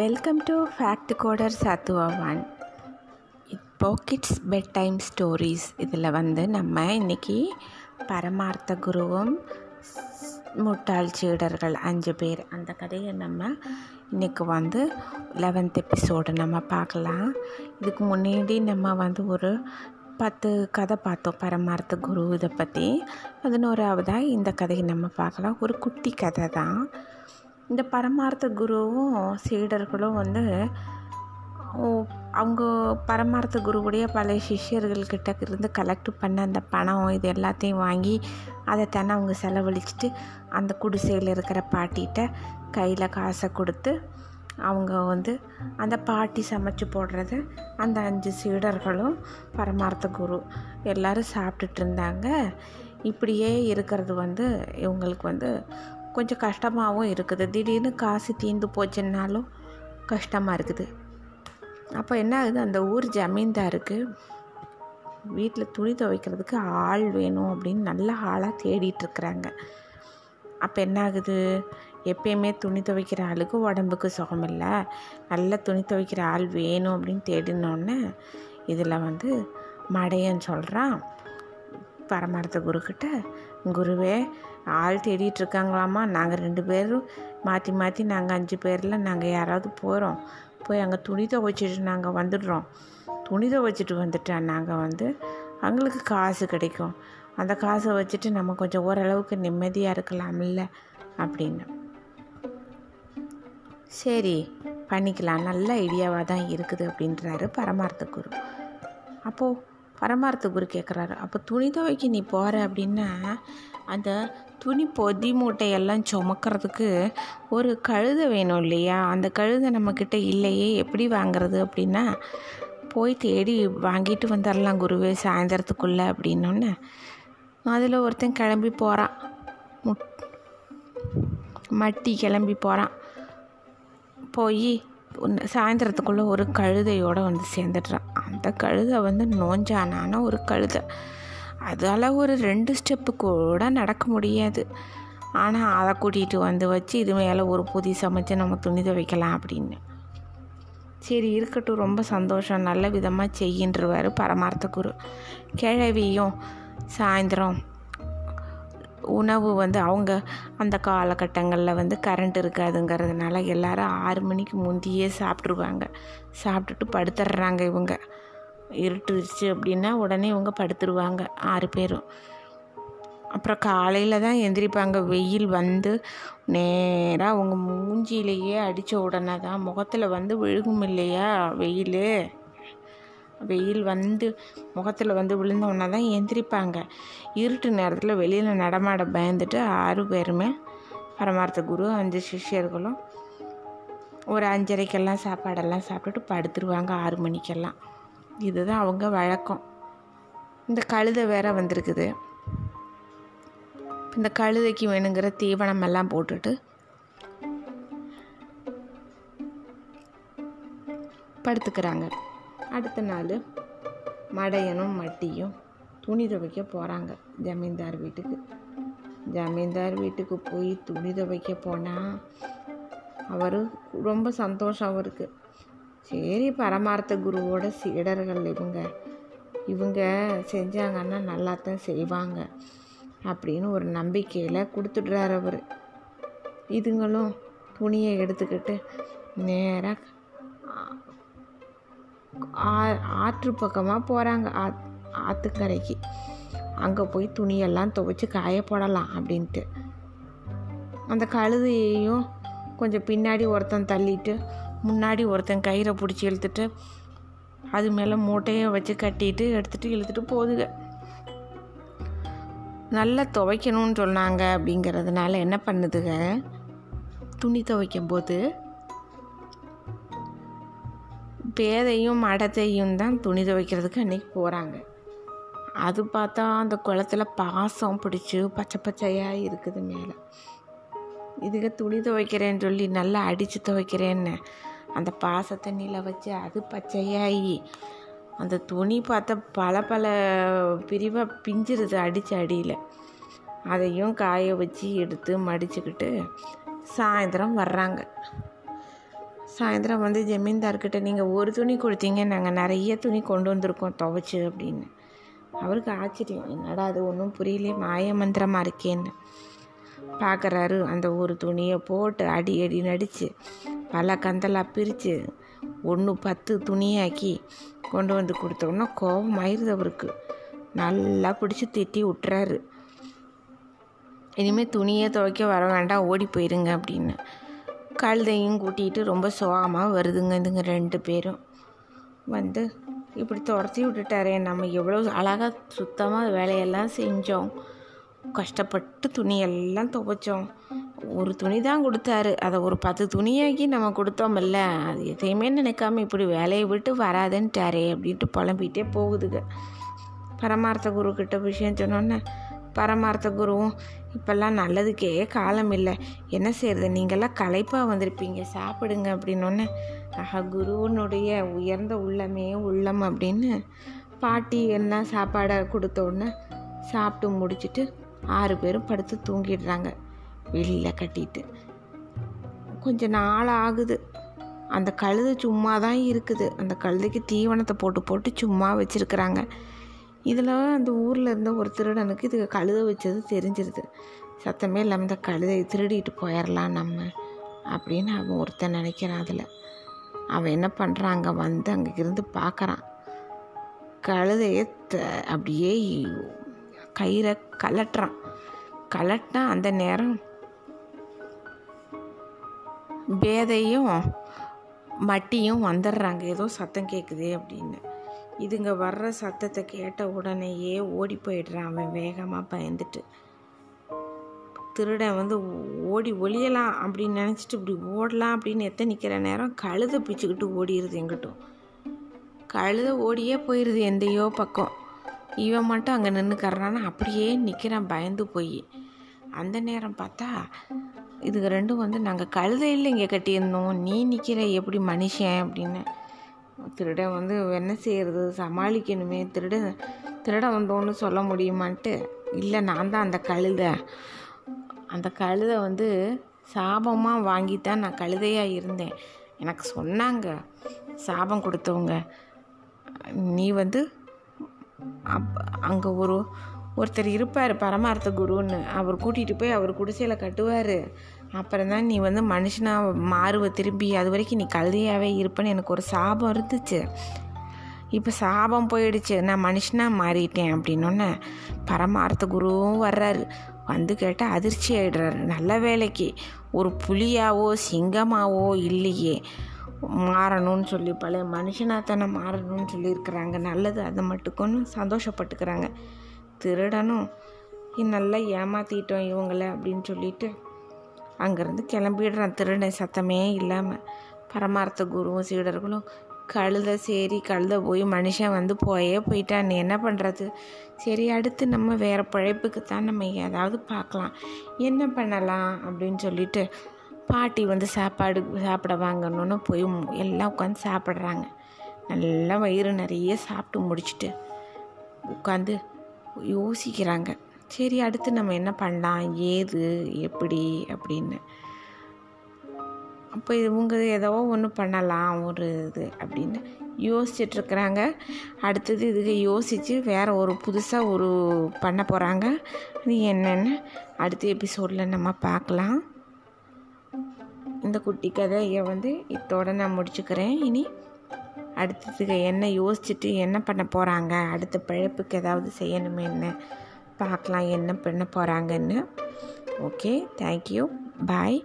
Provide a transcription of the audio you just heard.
Welcome to fact coder சத்துவா one இப்போ bed time stories இதில் வந்து நம்ம இன்றைக்கி பரமார்த்த குருவும் முட்டாள் சீடர்கள் அஞ்சு பேர். அந்த கதையை நம்ம இன்றைக்கி வந்து லெவன்த் எபிசோடு நம்ம பார்க்கலாம். இதுக்கு முன்னாடி நம்ம வந்து ஒரு பத்து கதை பார்த்தோம் பரமார்த்த குரு இதை பற்றி பதினோராவதாக இந்த கதையை நம்ம பார்க்கலாம். ஒரு குட்டி கதை தான். இந்த பரமார்த்த குருவும் சீடர்களும் வந்து அவங்க பரமார்த்த குருவுடைய பழைய சிஷியர்கள்கிட்ட இருந்து கலெக்ட் பண்ண அந்த பணம் இது எல்லாத்தையும் வாங்கி அதை தானே அவங்க செலவழிச்சிட்டு அந்த குடிசையில் இருக்கிற பாட்டிகிட்ட கையில் காசை கொடுத்து அவங்க வந்து அந்த பாட்டி சமைச்சு போடுறத அந்த அஞ்சு சீடர்களும் பரமார்த்த குரு எல்லோரும் சாப்பிட்டுட்டு இருந்தாங்க. இப்படியே இருக்கிறது வந்து இவங்களுக்கு வந்து கொஞ்சம் கஷ்டமாகவும் இருக்குது. திடீர்னு காசு தீர்ந்து போச்சுன்னாலும் கஷ்டமாக இருக்குது. அப்போ என்ன ஆகுது? அந்த ஊர் ஜமீன்தாருக்கு வீட்டில் துணி துவைக்கிறதுக்கு ஆள் வேணும் அப்படின்னு நல்ல ஆளாக தேடிட்டுருக்குறாங்க. அப்போ என்ன ஆகுது? எப்பயுமே துணி துவைக்கிற ஆளுக்கு உடம்புக்கு சுகம் இல்லை. நல்ல துணி துவைக்கிற ஆள் வேணும் அப்படின்னு தேடினோடனே இதில் வந்து மடையன் சொல்கிறான் பரமார்த்த குருக்கிட்ட குருவே ஆள் தேடிட்டு இருக்காங்களாமா நாங்கள் ரெண்டு பேரும் மாற்றி மாற்றி நாங்கள் அஞ்சு பேரில் நாங்கள் யாராவது போகிறோம் போய் அங்கே துணி துவைச்சிட்டு நாங்கள் வந்துடுறோம். துணி துவைச்சிட்டு வந்துட்டா நாங்கள் வந்து அவங்களுக்கு காசு கிடைக்கும். அந்த காசை வச்சுட்டு நம்ம கொஞ்சம் ஓரளவுக்கு நிம்மதியாக இருக்கலாம்ல அப்படின்னு. சரி பண்ணிக்கலாம். நல்ல ஐடியாவாக தான் இருக்குது அப்படின்றாரு பரமார்த்த குரு. அப்போது பரமார்த்த குரு கேட்குறாரு அப்போ துணி துவைக்க நீ போகிற அப்படின்னா அந்த துணி பொதி மூட்டையெல்லாம் சுமக்கிறதுக்கு ஒரு கழுதை வேணும் இல்லையா? அந்த கழுதை நம்மக்கிட்ட இல்லையே எப்படி வாங்குறது அப்படின்னா போய் தேடி வாங்கிட்டு வந்துடலாம் குருவே சாயந்தரத்துக்குள்ளே அப்படின்னோடனே அதில் ஒருத்தன் கிளம்பி போகிறான் முட் மட்டி கிளம்பி போகிறான் போய் சாயந்தரத்துக்குள்ளே ஒரு கழுதையோடு வந்து சேர்ந்துடுறான். அந்த கழுதை வந்து நோஞ்சானான ஒரு கழுதை. அதால் ஒரு ரெண்டு ஸ்டெப்பு கூட நடக்க முடியாது. ஆனால் அதை கூட்டிகிட்டு வந்து வச்சு இது மேலே ஒரு புதி சமைச்சு நம்ம துணி துவைக்கலாம் அப்படின்னு. சரி இருக்கட்டும். ரொம்ப சந்தோஷம். நல்ல விதமாக செய்கின்றவார் பரமார்த்த குரு. கிழவியும் சாயந்தரம் உணவு வந்து அவங்க அந்த காலகட்டங்களில் வந்து கரண்ட் இருக்காதுங்கிறதுனால எல்லாரும் ஆறு மணிக்கு முந்தியே சாப்பிட்ருவாங்க சாப்பிட்டுட்டு படுத்துடுறாங்க இவங்க. இருட்டுருச்சு அப்படின்னா உடனே இவங்க படுத்துருவாங்க ஆறு பேரும். அப்புறம் காலையில் தான் எந்திரிப்பாங்க. வெயில் வந்து நேராக அவங்க மூஞ்சியிலேயே அடித்த உடனே தான் முகத்தில் வந்து விழுகும் இல்லையா வெயில்? வெயில் வந்து முகத்தில் வந்து விழுந்த தான் எந்திரிப்பாங்க. இருட்டு நேரத்தில் வெளியில் நடமாட பயந்துட்டு ஆறு பேருமே பரமார்த்த குரு அஞ்சு சிஷ்யர்களும் ஒரு அஞ்சரைக்கெல்லாம் சாப்பாடெல்லாம் சாப்பிட்டுட்டு படுத்துருவாங்க ஆறு மணிக்கெல்லாம். இதுதான் அவங்க வழக்கம். இந்த கழுதை வேற வந்திருக்குது. இந்த கழுதைக்கு வேணுங்கிற தீவனம் எல்லாம் போட்டுட்டு படுத்துக்கிறாங்க. அடுத்த நாள் மடையனும் மட்டியும் துணி துவைக்க போகிறாங்க ஜமீன்தார் வீட்டுக்கு. ஜமீன்தார் வீட்டுக்கு போய் துணி துவைக்க போனால் அவர் ரொம்ப சந்தோஷம் அவருக்கு. சரி பரமார்த்த குருவோட சீடர்கள் இவங்க. இவங்க செஞ்சாங்கன்னா நல்லா தான் செய்வாங்க அப்படின்னு ஒரு நம்பிக்கையில் கொடுத்துட்றாரு அவர். இதுங்களும் துணியை எடுத்துக்கிட்டு நேராக ஆற்று பக்கமாக போகிறாங்க ஆத் ஆற்றுக்கரைக்கு அங்கே போய் துணியெல்லாம் துவைச்சி காய போடலாம் அப்படின்ட்டு. அந்த கழுதையையும் கொஞ்சம் பின்னாடி ஒருத்தன் தள்ளிட்டு முன்னாடி ஒருத்தன் கயிறை பிடிச்சி இழுத்துட்டு அது மேலே மூட்டையை வச்சு கட்டிட்டு எடுத்துகிட்டு இழுத்துட்டு போகுதுங்க. நல்லா துவைக்கணும்னு சொன்னாங்க அப்படிங்கிறதுனால என்ன பண்ணுதுங்க? துணி துவைக்கும் போது பேதையும் மடத்தையும் தான் துணி துவைக்கிறதுக்கு அன்றைக்கி போகிறாங்க அது பார்த்தா அந்த குளத்தில் பாசம் பிடிச்சி பச்சை பச்சையாக இருக்குது மேலே. இதுக்கு துணி துவைக்கிறேன்னு சொல்லி நல்லா அடித்து துவைக்கிறேன்னு அந்த பாச தண்ணியில் வச்சு அது பச்சையாகி அந்த துணி பார்த்தா பல பல பிரிவாக பிஞ்சிருது அடித்து அடியில். அதையும் காய வச்சு எடுத்து மடிச்சுக்கிட்டு சாயந்தரம் வர்றாங்க. சாயந்தரம் வந்து ஜமீன்தார்கிட்ட நீங்கள் ஒரு துணி கொடுத்தீங்க நாங்கள் நிறைய துணி கொண்டு வந்திருக்கோம் துவைச்சு அப்படின்னு. அவருக்கு ஆச்சரியம். என்னடா அது ஒன்றும் புரியலையே மாய மந்திரமாக இருக்கேன்னு. பார்க்குறாரு அந்த ஒரு துணியை போட்டு அடி அடி நடித்து பல கந்தலாக பிரித்து ஒன்று பத்து துணியாக்கி கொண்டு வந்து கொடுத்தோன்னா கோபம் ஆயிடுது அவருக்கு. நல்லா பிடிச்சி திட்டி விட்டுறாரு. இனிமேல் துணியை துவைக்க வர வேண்டாம் ஓடி போயிருங்க அப்படின்னு. கழுதையும் கூட்டிகிட்டு ரொம்ப சோகமாக வருதுங்க இதுங்க ரெண்டு பேரும். வந்து இப்படி துரத்தி விட்டுட்டாரே நம்ம எவ்வளோ அழகாக சுத்தமாக வேலையெல்லாம் செஞ்சோம். கஷ்டப்பட்டு துணியெல்லாம் துவைச்சோம். ஒரு துணி தான் கொடுத்தாரு. அதை ஒரு பத்து துணியாக்கி நம்ம கொடுத்தோமில்ல. அது எதையுமே நினைக்காம இப்படி வேலையை விட்டு வராதுன்ட்டாரே அப்படின்ட்டு புலம்பிகிட்டே போகுதுங்க. பரமார்த்த குரு கிட்ட விஷயம் சொன்னோன்னே பரமார்த்த குருவும் இப்போல்லாம் நல்லதுக்கே காலம் இல்லை என்ன செய்யறது நீங்கள்லாம் களைப்பாக வந்திருப்பீங்க. சாப்பிடுங்க அப்படின்னொன்னே ஆஹா குருவனுடைய உயர்ந்த உள்ளமே உள்ளம் அப்படின்னு பாட்டி என்ன சாப்பாடை கொடுத்தோடனே சாப்பிட்டு முடிச்சுட்டு ஆறு பேரும் படுத்து தூங்கிடுறாங்க. வெளியில் கட்டிட்டு. கொஞ்ச நாள் ஆகுது. அந்த கழுதை சும்மா தான் இருக்குது. அந்த கழுதைக்கு தீவனத்தை போட்டு போட்டு சும்மா வச்சுருக்குறாங்க. இதில் அந்த ஊரில் இருந்த ஒரு திருடனுக்கு இதுக்கு கழுதை வச்சது தெரிஞ்சிருது. சத்தமே இல்லாமல் இந்த கழுதையை திருடிட்டு போயிடலாம் நம்ம அப்படின்னு அவன் ஒருத்தன் நினைக்கிறான் அதில். அவன் என்ன பண்ணுறான்? அங்கே வந்து அங்கே இருந்து பார்க்குறான். கழுதையை த அப்படியே கயிறை கலட்டுறான் கலட்டினா அந்த நேரம் பேதையும் மட்டியும் வந்துடுறாங்க. ஏதோ சத்தம் கேட்குதே அப்படின்னு. இதுங்க வர்ற சத்தத்தை கேட்ட உடனேயே ஓடி போயிடுறான் அவன். வேகமாக பயந்துட்டு. திருடன் வந்து ஓடி ஒளியலாம் அப்படின்னு நினச்சிட்டு இப்படி ஓடலாம் அப்படின்னு எத்த நிற்கிற நேரம் கழுதை பிச்சுக்கிட்டு ஓடிடுது எங்கிட்டும். கழுதை ஓடியே போயிடுது எந்தையோ பக்கம். இவன் மட்டும் அங்கே நின்றுக்கறான்னு அப்படியே நிற்கிறான் பயந்து போய். அந்த நேரம் பார்த்தா இதுக்கு ரெண்டும் வந்து நாங்கள் கழுதையில் இங்கே கட்டியிருந்தோம். நீ நிற்கிற எப்படி மனுஷன்? அப்படின்னு திருடன் வந்து என்ன செய்கிறது சமாளிக்கணுமே. திருடன் திருடன் வந்தோன்னு சொல்ல முடியுமான்ட்டு? இல்லை நான் தான் அந்த கழுதை. அந்த கழுதை வந்து சாபமாக வாங்கி தான் நான் கழுதையாக இருந்தேன். எனக்கு சொன்னாங்க சாபம் கொடுத்தவங்க. நீ வந்து அப் அங்கே ஒரு ஒருத்தர் இருப்பார் பரமார்த்த குருன்னு. அவர் கூட்டிகிட்டு போய் அவர் குடிசையில் கட்டுவார். அப்புறம் தான் நீ வந்து மனுஷனாக மாறுவ திரும்பி. அது வரைக்கும் நீ கழுதையாகவே இருப்பேன்னு எனக்கு ஒரு சாபம் இருந்துச்சு. இப்போ சாபம் போயிடுச்சு. நான் மனுஷனாக மாறிட்டேன் அப்படின்னோடனே பரமார்த்த குருவும் வர்றாரு. வந்து கேட்டால் அதிர்ச்சி ஆகிடுறாரு நல்ல வேலைக்கு. ஒரு புலியாவோ சிங்கமாவோ இல்லையே. மாறணும்னு சொல்லி பழைய மனுஷனாக தானே மாறணும்னு சொல்லியிருக்கிறாங்க. நல்லது அதை மட்டுக்குன்னு சந்தோஷப்பட்டுக்கிறாங்க. திருடனும் நல்லா ஏமாற்றிட்டோம் இவங்களை அப்படின்னு சொல்லிட்டு அங்கேருந்து கிளம்பிடுறான். திருடன் சத்தமே இல்லாமல் பரமார்த்த குருவும் சீடர்களும் கழுத சரி கழுத போய் மனுஷன் வந்து போயே போயிட்டான். என்ன பண்ணுறது சரி அடுத்து நம்ம வேறு பிழைப்புக்கு தான் நம்ம ஏதாவது பார்க்கலாம். என்ன பண்ணலாம் அப்படின்னு சொல்லிட்டு பாட்டி வந்து சாப்பாடு சாப்பிட வாங்கணும்னு போய் எல்லாம் உட்காந்து சாப்பிட்றாங்க. நல்லா வயிறு நிறைய சாப்பிட்டு முடிச்சுட்டு உட்காந்து யோசிக்கிறாங்க. சரி அடுத்து நம்ம என்ன பண்ணலாம்? ஏது? எப்படி? அப்படின்னு. அப்போ இவங்க ஏதோ ஒன்று பண்ணலாம் ஒரு இது அப்படின்னு யோசிச்சிட்ருக்குறாங்க அடுத்தது இதுக்கு யோசித்து வேறு ஒரு புதுசாக ஒரு பண்ண போகிறாங்க அது என்னென்னு அடுத்த எபிசோடில் நம்ம பார்க்கலாம். இந்த குட்டி கதையை வந்து இதோட நான் முடிச்சுக்கிறேன். இனி அடுத்ததுக்கு என்ன யோசிச்சுட்டு என்ன பண்ண போகிறாங்க அடுத்த பிழைப்புக்கு ஏதாவது செய்யணுமே என்ன? பார்க்கலாம் என்ன பண்ண போகிறாங்கன்னு ஓகே தேங்க்யூ பாய்